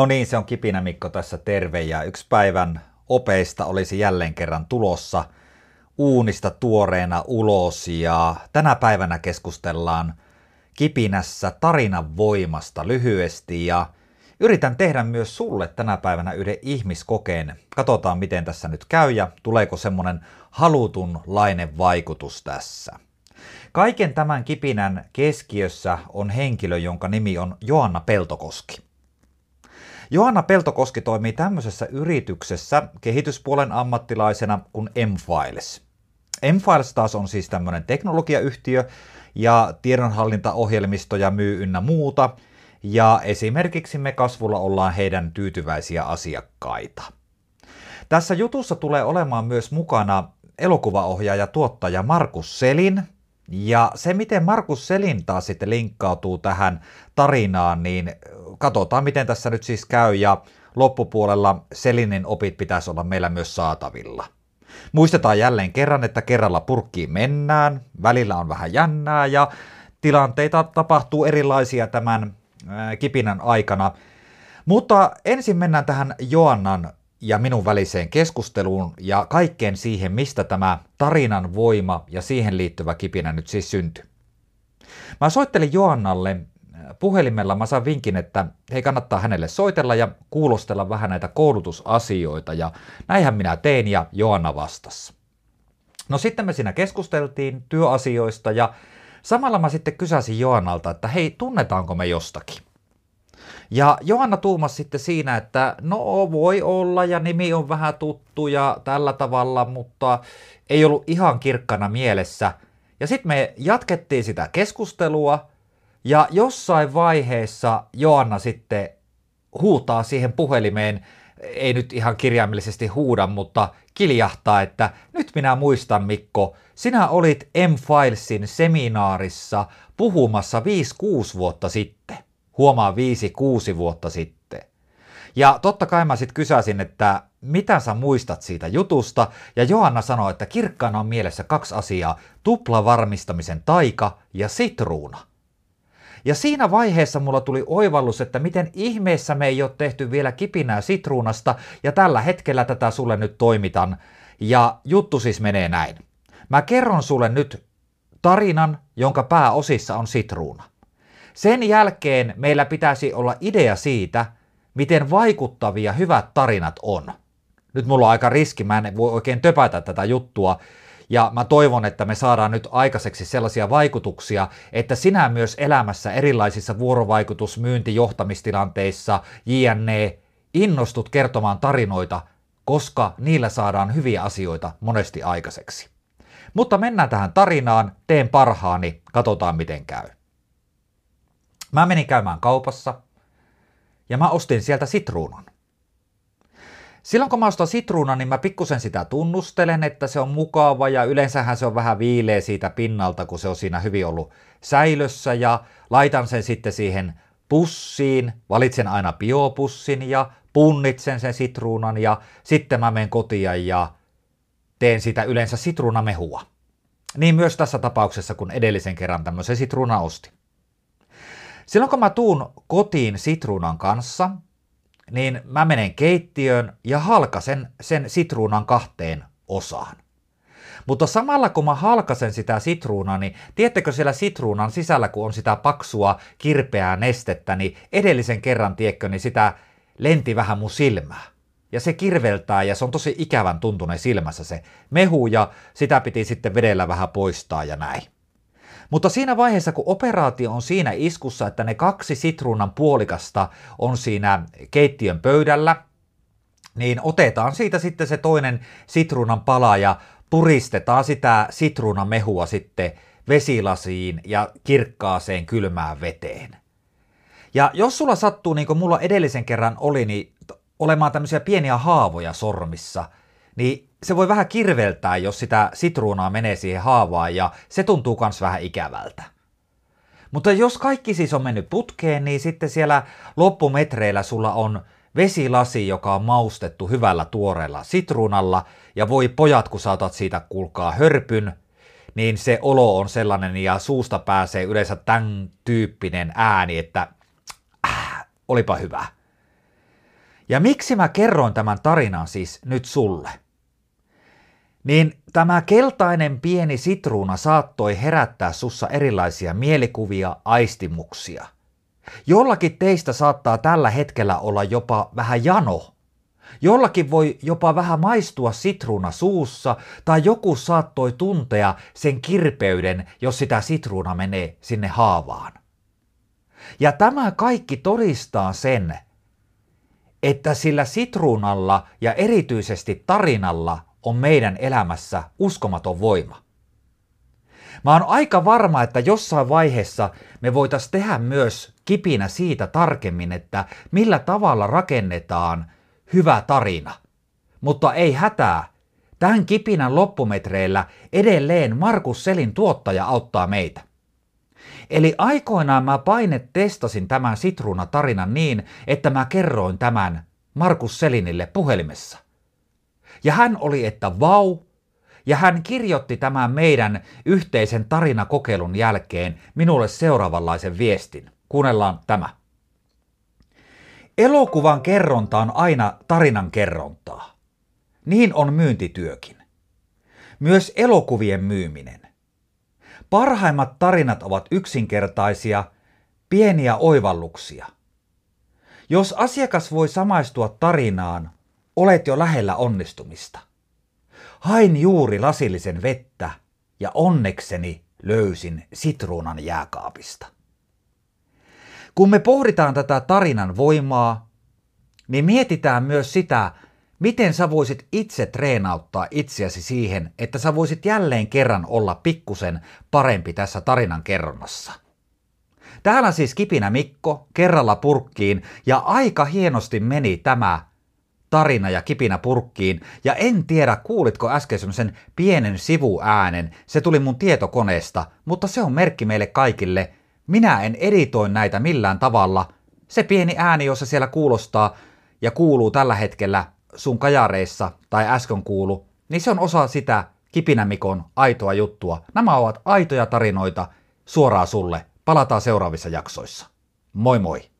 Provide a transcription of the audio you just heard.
No niin, se on Kipinä Mikko tässä terve ja yksi päivän opeista olisi jälleen kerran tulossa uunista tuoreena ulos ja tänä päivänä keskustellaan Kipinässä tarinan voimasta lyhyesti ja yritän tehdä myös sulle tänä päivänä yhden ihmiskokeen. Katsotaan miten tässä nyt käy ja tuleeko semmonen halutunlainen vaikutus tässä. Kaiken tämän kipinän keskiössä on henkilö, jonka nimi on Joanna Peltokoski. Johanna Peltokoski toimii tämmöisessä yrityksessä kehityspuolen ammattilaisena kuin M-Files. M-Files taas on siis tämmöinen teknologiayhtiö ja tiedonhallintaohjelmistoja myy ynnä muuta, ja esimerkiksi me kasvulla ollaan heidän tyytyväisiä asiakkaita. Tässä jutussa tulee olemaan myös mukana elokuvaohjaaja tuottaja Markus Selin, ja se, miten Markus Selin taas sitten linkkautuu tähän tarinaan, niin katsotaan, miten tässä nyt siis käy, ja loppupuolella Selinin opit pitäisi olla meillä myös saatavilla. Muistetaan jälleen kerran, että kerralla purkkiin mennään, välillä on vähän jännää ja tilanteita tapahtuu erilaisia tämän kipinän aikana. Mutta ensin mennään tähän Joannan ja minun väliseen keskusteluun ja kaikkeen siihen, mistä tämä tarinan voima ja siihen liittyvä kipinä nyt siis syntyi. Mä soittelin Joannalle äh, puhelimella, mä saan vinkin, että hei kannattaa hänelle soitella ja kuulostella vähän näitä koulutusasioita ja näinhän minä tein ja Joanna vastasi. No sitten me siinä keskusteltiin työasioista ja samalla mä sitten kysäsin Joannalta, että hei tunnetaanko me jostakin. Ja Johanna tuumasi sitten siinä, että no voi olla ja nimi on vähän tuttu ja tällä tavalla, mutta ei ollut ihan kirkkana mielessä. Ja sitten me jatkettiin sitä keskustelua ja jossain vaiheessa Joanna sitten huutaa siihen puhelimeen, ei nyt ihan kirjaimellisesti huuda, mutta kiljahtaa, että nyt minä muistan Mikko, sinä olit M-Filesin seminaarissa puhumassa 5-6 vuotta sitten huomaa viisi, kuusi vuotta sitten. Ja totta kai mä sitten kysäsin, että mitä sä muistat siitä jutusta, ja Johanna sanoi, että kirkkaana on mielessä kaksi asiaa, tuplavarmistamisen taika ja sitruuna. Ja siinä vaiheessa mulla tuli oivallus, että miten ihmeessä me ei ole tehty vielä kipinää sitruunasta, ja tällä hetkellä tätä sulle nyt toimitan. Ja juttu siis menee näin. Mä kerron sulle nyt tarinan, jonka pääosissa on sitruuna. Sen jälkeen meillä pitäisi olla idea siitä, miten vaikuttavia hyvät tarinat on. Nyt mulla on aika riski, mä en voi oikein töpätä tätä juttua, ja mä toivon, että me saadaan nyt aikaiseksi sellaisia vaikutuksia, että sinä myös elämässä erilaisissa vuorovaikutus-, myynti-, johtamistilanteissa, JNE, innostut kertomaan tarinoita, koska niillä saadaan hyviä asioita monesti aikaiseksi. Mutta mennään tähän tarinaan, teen parhaani, katsotaan miten käy. Mä menin käymään kaupassa ja mä ostin sieltä sitruunan. Silloin kun mä ostan sitruunan, niin mä pikkusen sitä tunnustelen, että se on mukava ja yleensähän se on vähän viileä siitä pinnalta, kun se on siinä hyvin ollut säilössä ja laitan sen sitten siihen pussiin, valitsen aina biopussin ja punnitsen sen sitruunan ja sitten mä menen kotiin ja teen sitä yleensä sitruunamehua. Niin myös tässä tapauksessa, kun edellisen kerran tämmöisen sitruuna ostin. Silloin kun mä tuun kotiin sitruunan kanssa, niin mä menen keittiöön ja halkasen sen sitruunan kahteen osaan. Mutta samalla kun mä halkasen sitä sitruunaa, niin tiedättekö siellä sitruunan sisällä, kun on sitä paksua, kirpeää nestettä, niin edellisen kerran, tiedätkö, niin sitä lenti vähän mun silmää. Ja se kirveltää ja se on tosi ikävän tuntunen silmässä se mehu ja sitä piti sitten vedellä vähän poistaa ja näin. Mutta siinä vaiheessa, kun operaatio on siinä iskussa, että ne kaksi sitruunan puolikasta on siinä keittiön pöydällä, niin otetaan siitä sitten se toinen sitruunan pala ja puristetaan sitä sitruunan mehua sitten vesilasiin ja kirkkaaseen kylmään veteen. Ja jos sulla sattuu, niin kuin mulla edellisen kerran oli, niin olemaan tämmöisiä pieniä haavoja sormissa, niin se voi vähän kirveltää, jos sitä sitruunaa menee siihen haavaan ja se tuntuu myös vähän ikävältä. Mutta jos kaikki siis on mennyt putkeen, niin sitten siellä loppumetreillä sulla on vesilasi, joka on maustettu hyvällä tuoreella sitruunalla, ja voi pojat, kun saatat siitä kuulkaa hörpyn, niin se olo on sellainen, ja suusta pääsee yleensä tämän tyyppinen ääni, että äh, olipa hyvä. Ja miksi mä kerroin tämän tarinan siis nyt sulle? Niin tämä keltainen pieni sitruuna saattoi herättää sussa erilaisia mielikuvia, aistimuksia. Jollakin teistä saattaa tällä hetkellä olla jopa vähän jano. Jollakin voi jopa vähän maistua sitruuna suussa, tai joku saattoi tuntea sen kirpeyden, jos sitä sitruuna menee sinne haavaan. Ja tämä kaikki todistaa sen, että sillä sitruunalla ja erityisesti tarinalla on meidän elämässä uskomaton voima. Mä oon aika varma, että jossain vaiheessa me voitaisiin tehdä myös kipinä siitä tarkemmin, että millä tavalla rakennetaan hyvä tarina. Mutta ei hätää. Tämän kipinän loppumetreillä edelleen Markus Selin tuottaja auttaa meitä. Eli aikoinaan mä paine testasin tämän sitruunatarinan niin, että mä kerroin tämän Markus Selinille puhelimessa. Ja hän oli, että vau, ja hän kirjoitti tämän meidän yhteisen tarinakokeilun jälkeen minulle seuraavanlaisen viestin. Kuunnellaan tämä. Elokuvan kerronta on aina tarinan kerrontaa. Niin on myyntityökin. Myös elokuvien myyminen. Parhaimmat tarinat ovat yksinkertaisia, pieniä oivalluksia. Jos asiakas voi samaistua tarinaan, olet jo lähellä onnistumista. Hain juuri lasillisen vettä ja onnekseni löysin sitruunan jääkaapista. Kun me pohditaan tätä tarinan voimaa, niin mietitään myös sitä, miten sä voisit itse treenauttaa itseäsi siihen, että sä voisit jälleen kerran olla pikkusen parempi tässä tarinan kerronnassa. Täällä siis Kipinä Mikko kerralla purkkiin ja aika hienosti meni tämä tarina ja kipinä purkkiin. Ja en tiedä, kuulitko äsken semmoisen pienen sivuäänen. Se tuli mun tietokoneesta, mutta se on merkki meille kaikille. Minä en editoi näitä millään tavalla. Se pieni ääni, jossa siellä kuulostaa ja kuuluu tällä hetkellä sun kajareissa tai äsken kuulu, niin se on osa sitä Kipinämikon aitoa juttua. Nämä ovat aitoja tarinoita suoraan sulle. Palataan seuraavissa jaksoissa. Moi moi!